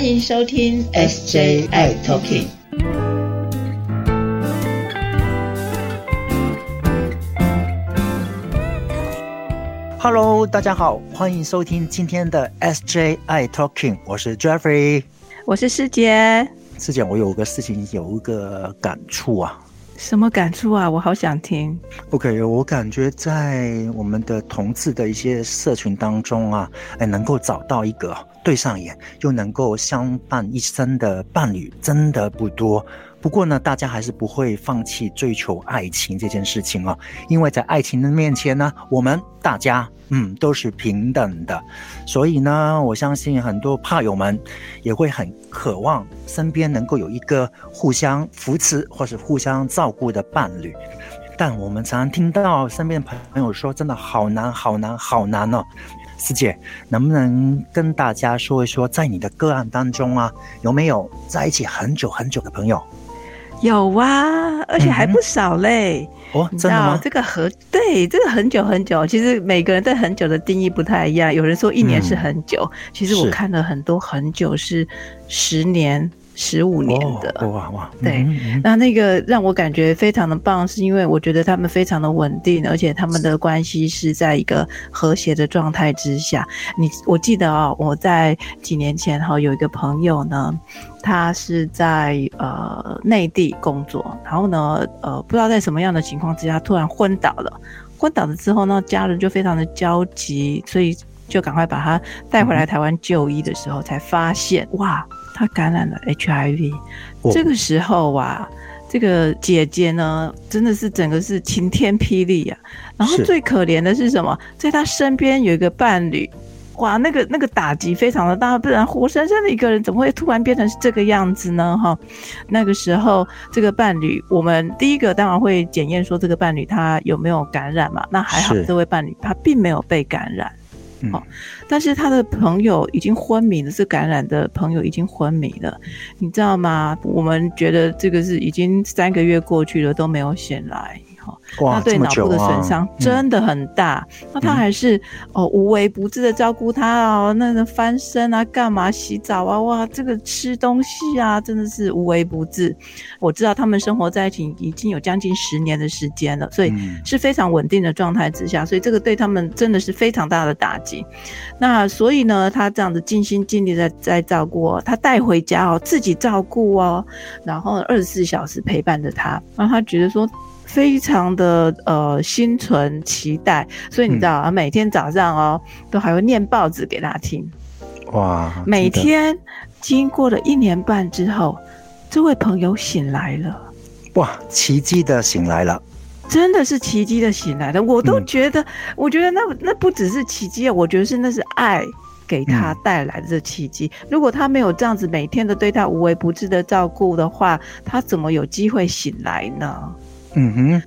欢迎收听 SJI Talking。Hello，大家好，欢迎收听今天的 SJI Talking，我是 Jeffrey，我是师姐。师姐，我有个事情有一个感触啊。什么感触啊？我好想听。OK，我感觉在我们的同志的一些社群当中啊，哎，能够找到一个对上眼又能够相伴一生的伴侣，真的不多。不过呢，大家还是不会放弃追求爱情这件事情哦，因为在爱情的面前呢，我们大家嗯都是平等的，所以呢，我相信很多怕友们也会很渴望身边能够有一个互相扶持或是互相照顾的伴侣，但我们常常听到身边的朋友说，真的好难好难好难哦。师姐，能不能跟大家说一说，在你的个案当中啊，有没有在一起很久很久的朋友？有啊，而且还不少嘞。哦，真的吗？这个很对，这个很久很久。其实每个人对很久的定义不太一样。有人说一年是很久，其实我看了很多很久是十年。十五年的哇哇，对，那那个让我感觉非常的棒，是因为我觉得他们非常的稳定，而且他们的关系是在一个和谐的状态之下。你我记得啊，我在几年前哈有一个朋友呢，他是在呃内地工作，然后呢呃不知道在什么样的情况之下突然昏倒了，昏倒了之后呢，家人就非常的焦急，所以就赶快把他带回来台湾就医的时候，才发现哇。他感染了 HIV，这个时候啊，这个姐姐呢，真的是整个是晴天霹雳呀。然后最可怜的是什么？在她身边有一个伴侣，哇，那个那个打击非常的大，不然活生生的一个人怎么会突然变成是这个样子呢？哈，那个时候这个伴侣，我们第一个当然会检验说这个伴侣他有没有感染嘛？那还好，这位伴侣他并没有被感染。哦，但是他的朋友已经昏迷了，是感染的朋友已经昏迷了，你知道吗？我们觉得这个是已经三个月过去了都没有醒来。那对脑部的损伤真的很大，那他还是哦无微不至的照顾他哦，那个翻身啊，干嘛洗澡啊，哇，这个吃东西啊，真的是无微不至。我知道他们生活在一起已经有将近十年的时间了，所以是非常稳定的状态之下，所以这个对他们真的是非常大的打击。那所以呢，他这样子尽心尽力在在照顾他带回家哦，自己照顾哦，然后二十四小时陪伴着他，让他觉得说。非常的呃心存期待，所以你知道啊，每天早上哦，都还会念报纸给他听。哇！每天经过了一年半之后，这位朋友醒来了。哇！奇迹的醒来了，真的是奇迹的醒来了。我都觉得，我觉得那那不只是奇迹啊，我觉得是那是爱给他带来的这奇迹。如果他没有这样子每天的对他无微不至的照顾的话，他怎么有机会醒来呢？嗯哼，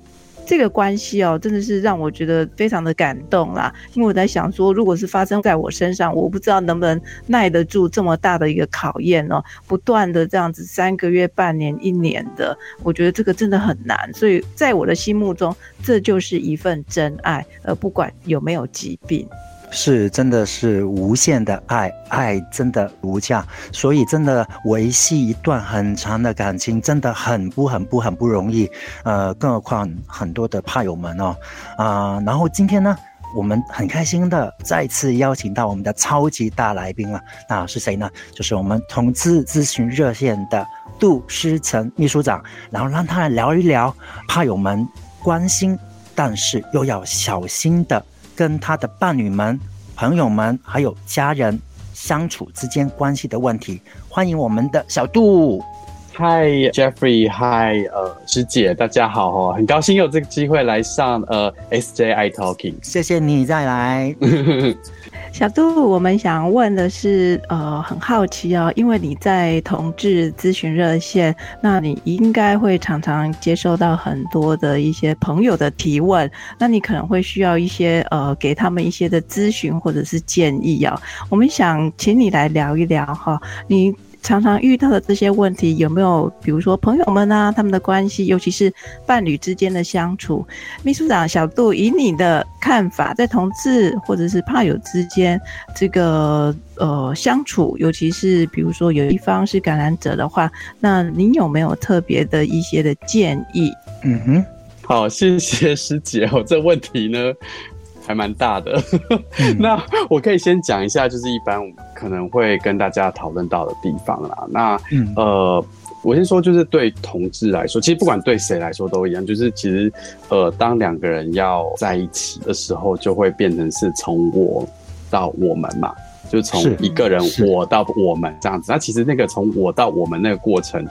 这个关系哦，真的是让我觉得非常的感动啦。因为我在想说，如果是发生在我身上，我不知道能不能耐得住这么大的一个考验哦，不断的这样子三个月、半年、一年的，我觉得这个真的很难。所以在我的心目中，这就是一份真爱，而不管有没有疾病。是，真的是无限的爱，爱真的无价，所以真的维系一段很长的感情，真的很不很不很不容易。呃，更何况很多的怕友们哦，啊，然后今天呢，我们很开心的再次邀请到我们的超级大来宾了，那是谁呢？就是我们同志咨询热线的杜诗成秘书长，然后让他来聊一聊怕友们关心，但是又要小心的。跟他的伴侣们、朋友们还有家人相处之间关系的问题，欢迎我们的小杜。Hi Jeffrey，Hi 呃师姐，大家好哦，很高兴有这个机会来上呃 SJI Talking，谢谢你再来。小杜，我们想问的是，呃，很好奇哦，因为你在同志咨询热线，那你应该会常常接收到很多的一些朋友的提问，那你可能会需要一些呃，给他们一些的咨询或者是建议啊。我们想请你来聊一聊哈，你常常遇到的这些问题，有没有比如说朋友们啊，他们的关系，尤其是伴侣之间的相处？秘书长小杜，以你的看法，在同志或者是怕友之间，这个呃相处，尤其是比如说有一方是感染者的话，那您有没有特别的一些的建议？嗯哼，好，谢谢师姐。我这问题呢？还蛮大的，那我可以先讲一下，就是一般可能会跟大家讨论到的地方啦。那呃，我先说，就是对同志来说，其实不管对谁来说都一样，就是其实呃，当两个人要在一起的时候，就会变成是从我到我们嘛，就从一个人我到我们这样子。那其实那个从我到我们那个过程。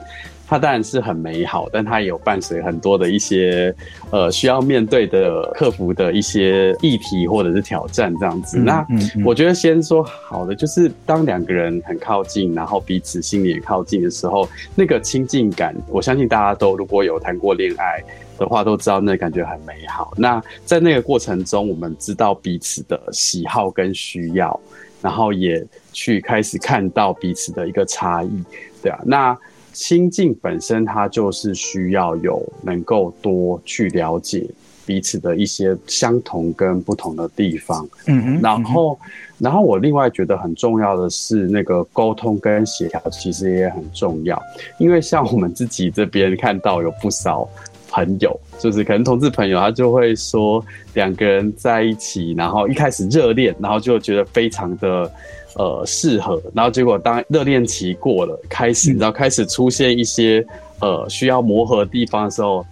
它当然是很美好，但它也有伴随很多的一些呃需要面对的、克服的一些议题或者是挑战这样子。那我觉得先说好的，就是当两个人很靠近，然后彼此心里也靠近的时候，那个亲近感，我相信大家都如果有谈过恋爱的话，都知道那感觉很美好。那在那个过程中，我们知道彼此的喜好跟需要，然后也去开始看到彼此的一个差异，对啊，那。亲近本身，它就是需要有能够多去了解彼此的一些相同跟不同的地方。嗯哼。然后，然后我另外觉得很重要的是，那个沟通跟协调其实也很重要。因为像我们自己这边看到有不少朋友，就是可能同志朋友，他就会说两个人在一起，然后一开始热恋，然后就觉得非常的。呃，适合，然后结果当热恋期过了，开始，然后开始出现一些呃需要磨合的地方的时候，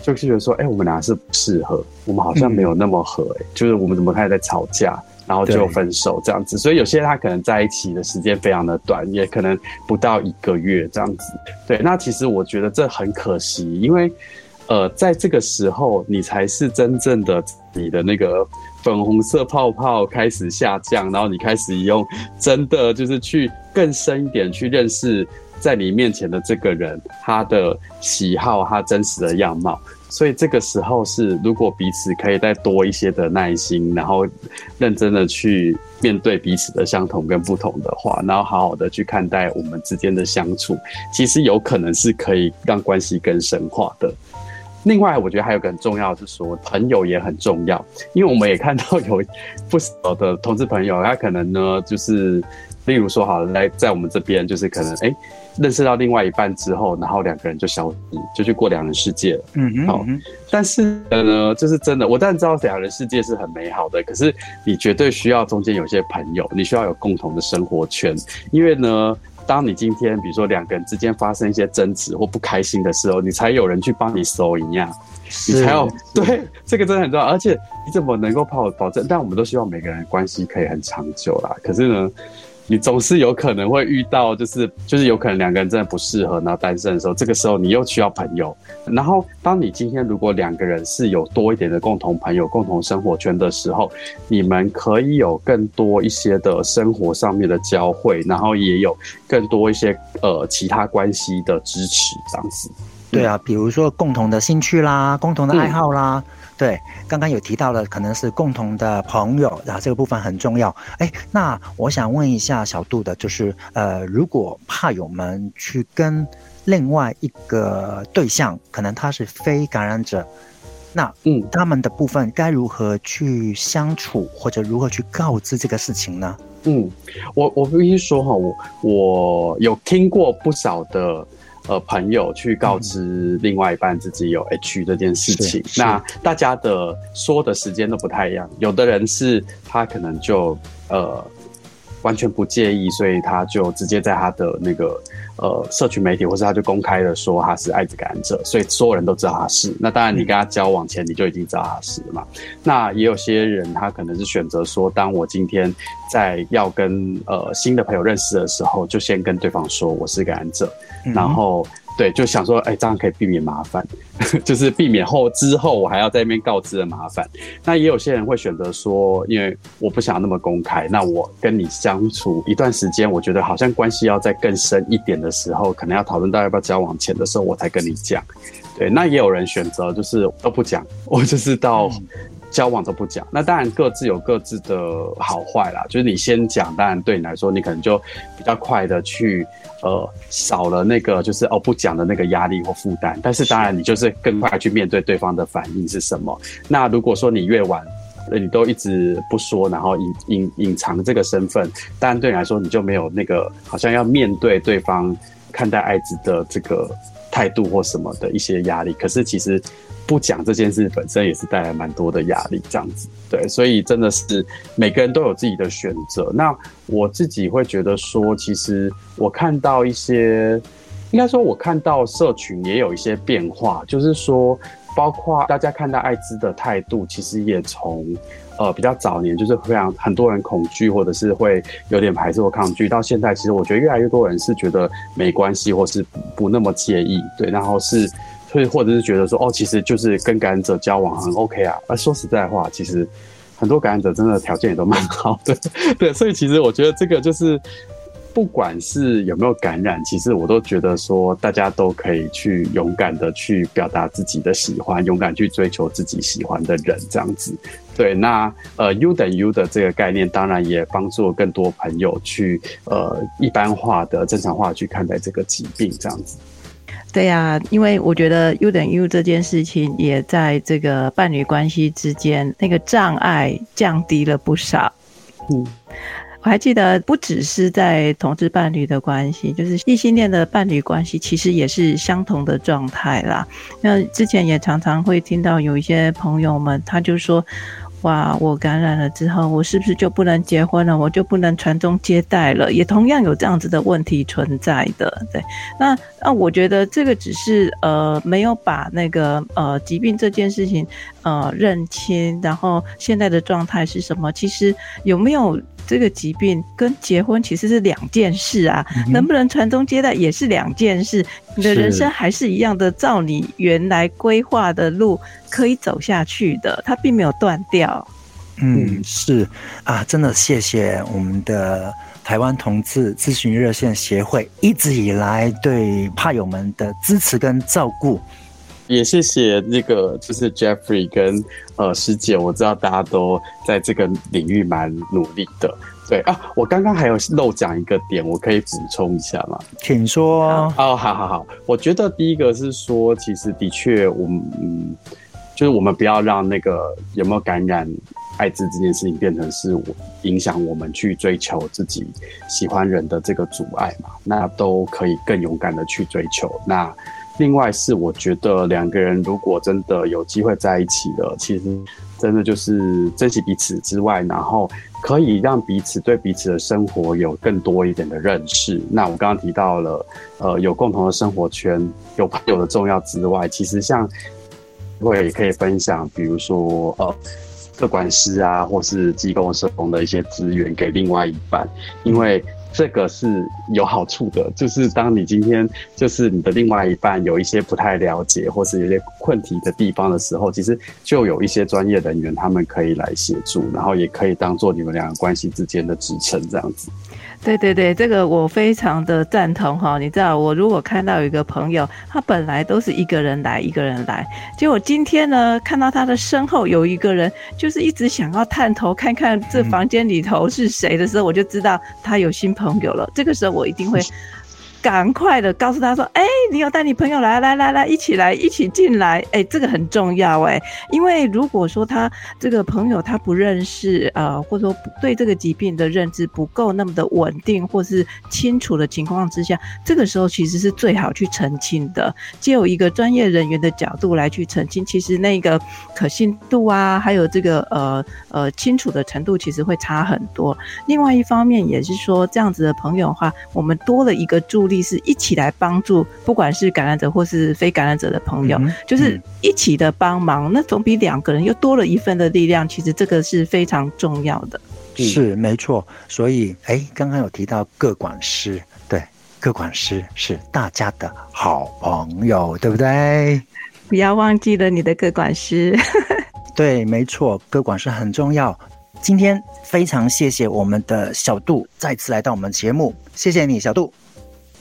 就是觉得说，哎，我们俩是不适合，我们好像没有那么合，哎，就是我们怎么开始在吵架，然后就分手这样子。所以有些他可能在一起的时间非常的短，也可能不到一个月这样子。对，那其实我觉得这很可惜，因为呃，在这个时候，你才是真正的你的那个。粉红色泡泡开始下降，然后你开始用真的就是去更深一点去认识在你面前的这个人，他的喜好，他真实的样貌。所以这个时候是，如果彼此可以再多一些的耐心，然后认真的去面对彼此的相同跟不同的话，然后好好的去看待我们之间的相处，其实有可能是可以让关系更深化的。另外，我觉得还有个很重要，是说朋友也很重要，因为我们也看到有不少的同志朋友，他可能呢，就是例如说，好来在我们这边，就是可能哎，认识到另外一半之后，然后两个人就消失，就去过两人世界了。嗯嗯。好，但是呢，就是真的，我当然知道两人世界是很美好的，可是你绝对需要中间有些朋友，你需要有共同的生活圈，因为呢。当你今天比如说两个人之间发生一些争执或不开心的时候，你才有人去帮你收一样，你才有 对这个真的很重要，而且你怎么能够保保证？但我们都希望每个人关系可以很长久啦。可是呢？你总是有可能会遇到，就是就是有可能两个人真的不适合，然后单身的时候，这个时候你又需要朋友。然后，当你今天如果两个人是有多一点的共同朋友、共同生活圈的时候，你们可以有更多一些的生活上面的交汇，然后也有更多一些呃其他关系的支持，这样子。对啊，比如说共同的兴趣啦，共同的爱好啦。对，刚刚有提到了，可能是共同的朋友然啊，这个部分很重要。哎，那我想问一下小杜的，就是呃，如果怕友们去跟另外一个对象，可能他是非感染者，那嗯，他们的部分该如何去相处，或者如何去告知这个事情呢？嗯，我我必须说哈，我我有听过不少的。呃，朋友去告知另外一半自己有 H 这件事情，那大家的说的时间都不太一样。有的人是他可能就呃完全不介意，所以他就直接在他的那个呃社群媒体，或是他就公开的说他是艾滋感染者，所以所有人都知道他是。那当然，你跟他交往前你就已经知道他是了嘛。那也有些人他可能是选择说，当我今天在要跟呃新的朋友认识的时候，就先跟对方说我是感染者。然后，对，就想说，哎，这样可以避免麻烦，就是避免后之后我还要在那边告知的麻烦。那也有些人会选择说，因为我不想那么公开，那我跟你相处一段时间，我觉得好像关系要再更深一点的时候，可能要讨论到要不要交往前的时候，我才跟你讲。对，那也有人选择就是都不讲，我就是到。交往都不讲。那当然各自有各自的好坏啦，就是你先讲，当然对你来说，你可能就比较快的去呃少了那个就是哦不讲的那个压力或负担。但是当然你就是更快去面对对方的反应是什么。那如果说你越晚，你都一直不说，然后隐隐隐藏这个身份，当然对你来说，你就没有那个好像要面对对方看待艾滋的这个态度或什么的一些压力。可是其实不讲这件事本身也是带来蛮多的压力，这样子。对，所以真的是每个人都有自己的选择。那我自己会觉得说，其实我看到一些，应该说我看到社群也有一些变化，就是说。包括大家看待艾滋的态度，其实也从，呃，比较早年就是非常很多人恐惧，或者是会有点排斥或抗拒，到现在，其实我觉得越来越多人是觉得没关系，或是不那么介意，对，然后是，会或者是觉得说，哦，其实就是跟感染者交往很 OK 啊。而说实在话，其实很多感染者真的条件也都蛮好的，对，所以其实我觉得这个就是。不管是有没有感染，其实我都觉得说，大家都可以去勇敢的去表达自己的喜欢，勇敢去追求自己喜欢的人，这样子。对，那呃，U 等 U 的这个概念，当然也帮助更多朋友去呃一般化的、正常化去看待这个疾病，这样子。对呀，因为我觉得 U 等 U 这件事情，也在这个伴侣关系之间那个障碍降低了不少。嗯。我还记得，不只是在同志伴侣的关系，就是异性恋的伴侣关系，其实也是相同的状态啦。那之前也常常会听到有一些朋友们，他就说。哇！我感染了之后，我是不是就不能结婚了？我就不能传宗接代了？也同样有这样子的问题存在的。对，那那我觉得这个只是呃没有把那个呃疾病这件事情呃认清，然后现在的状态是什么？其实有没有这个疾病跟结婚其实是两件事啊，能不能传宗接代也是两件事。你的人生还是一样的，照你原来规划的路可以走下去的，它并没有断掉。嗯，是啊，真的谢谢我们的台湾同志咨询热线协会一直以来对怕友们的支持跟照顾，也谢谢那个就是 Jeffrey 跟呃师姐，我知道大家都在这个领域蛮努力的。对啊，我刚刚还有漏讲一个点，我可以补充一下吗？请说。哦，好好好，我觉得第一个是说，其实的确，我们嗯，就是我们不要让那个有没有感染艾滋这件事情变成是我影响我们去追求自己喜欢人的这个阻碍嘛。那都可以更勇敢的去追求。那另外是，我觉得两个人如果真的有机会在一起了，其实真的就是珍惜彼此之外，然后。可以让彼此对彼此的生活有更多一点的认识。那我刚刚提到了，呃，有共同的生活圈，有朋友的重要之外，其实像会可以分享，比如说呃，各管师啊，或是机构社工的一些资源给另外一半，因为。这个是有好处的，就是当你今天就是你的另外一半有一些不太了解或是有些困题的地方的时候，其实就有一些专业人员他们可以来协助，然后也可以当做你们两个关系之间的支撑，这样子。对对对，这个我非常的赞同哈。你知道，我如果看到有一个朋友，他本来都是一个人来，一个人来，结果今天呢，看到他的身后有一个人，就是一直想要探头看看这房间里头是谁的时候，我就知道他有新朋友了。这个时候，我一定会。赶快的告诉他说：“哎，你有带你朋友来，来来来，一起来，一起进来。哎，这个很重要哎，因为如果说他这个朋友他不认识，呃，或者说对这个疾病的认知不够那么的稳定或是清楚的情况之下，这个时候其实是最好去澄清的，借有一个专业人员的角度来去澄清，其实那个可信度啊，还有这个呃呃清楚的程度，其实会差很多。另外一方面也是说，这样子的朋友的话，我们多了一个助力。”是一起来帮助，不管是感染者或是非感染者的朋友，就是一起的帮忙，那总比两个人又多了一份的力量。其实这个是非常重要的，是没错。所以，哎，刚刚有提到各管师，对，各管师是大家的好朋友，对不对？不要忘记了你的各管师。对，没错，各管师很重要。今天非常谢谢我们的小杜再次来到我们节目，谢谢你，小杜。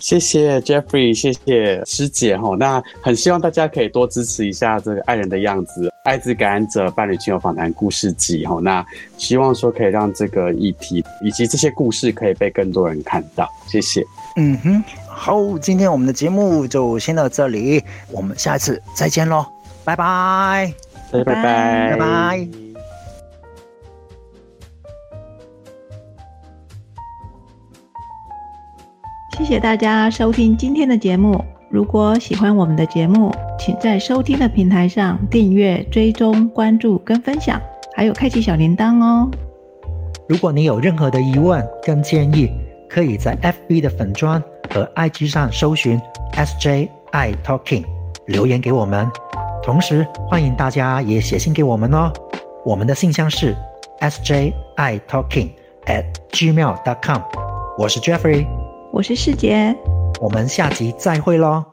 谢谢 Jeffrey，谢谢师姐哈。那很希望大家可以多支持一下这个爱人的样子，艾滋感染者伴侣亲友访谈故事集哈。那希望说可以让这个议题以及这些故事可以被更多人看到。谢谢。嗯哼，好，今天我们的节目就先到这里，我们下一次再见喽，拜拜，拜拜拜拜。谢谢大家收听今天的节目。如果喜欢我们的节目，请在收听的平台上订阅、追踪、关注跟分享，还有开启小铃铛哦。如果你有任何的疑问跟建议，可以在 FB 的粉砖和 IG 上搜寻 SJ I Talking 留言给我们。同时欢迎大家也写信给我们哦。我们的信箱是 SJ I Talking at gmail.com。我是 Jeffrey。我是世杰，我们下集再会喽。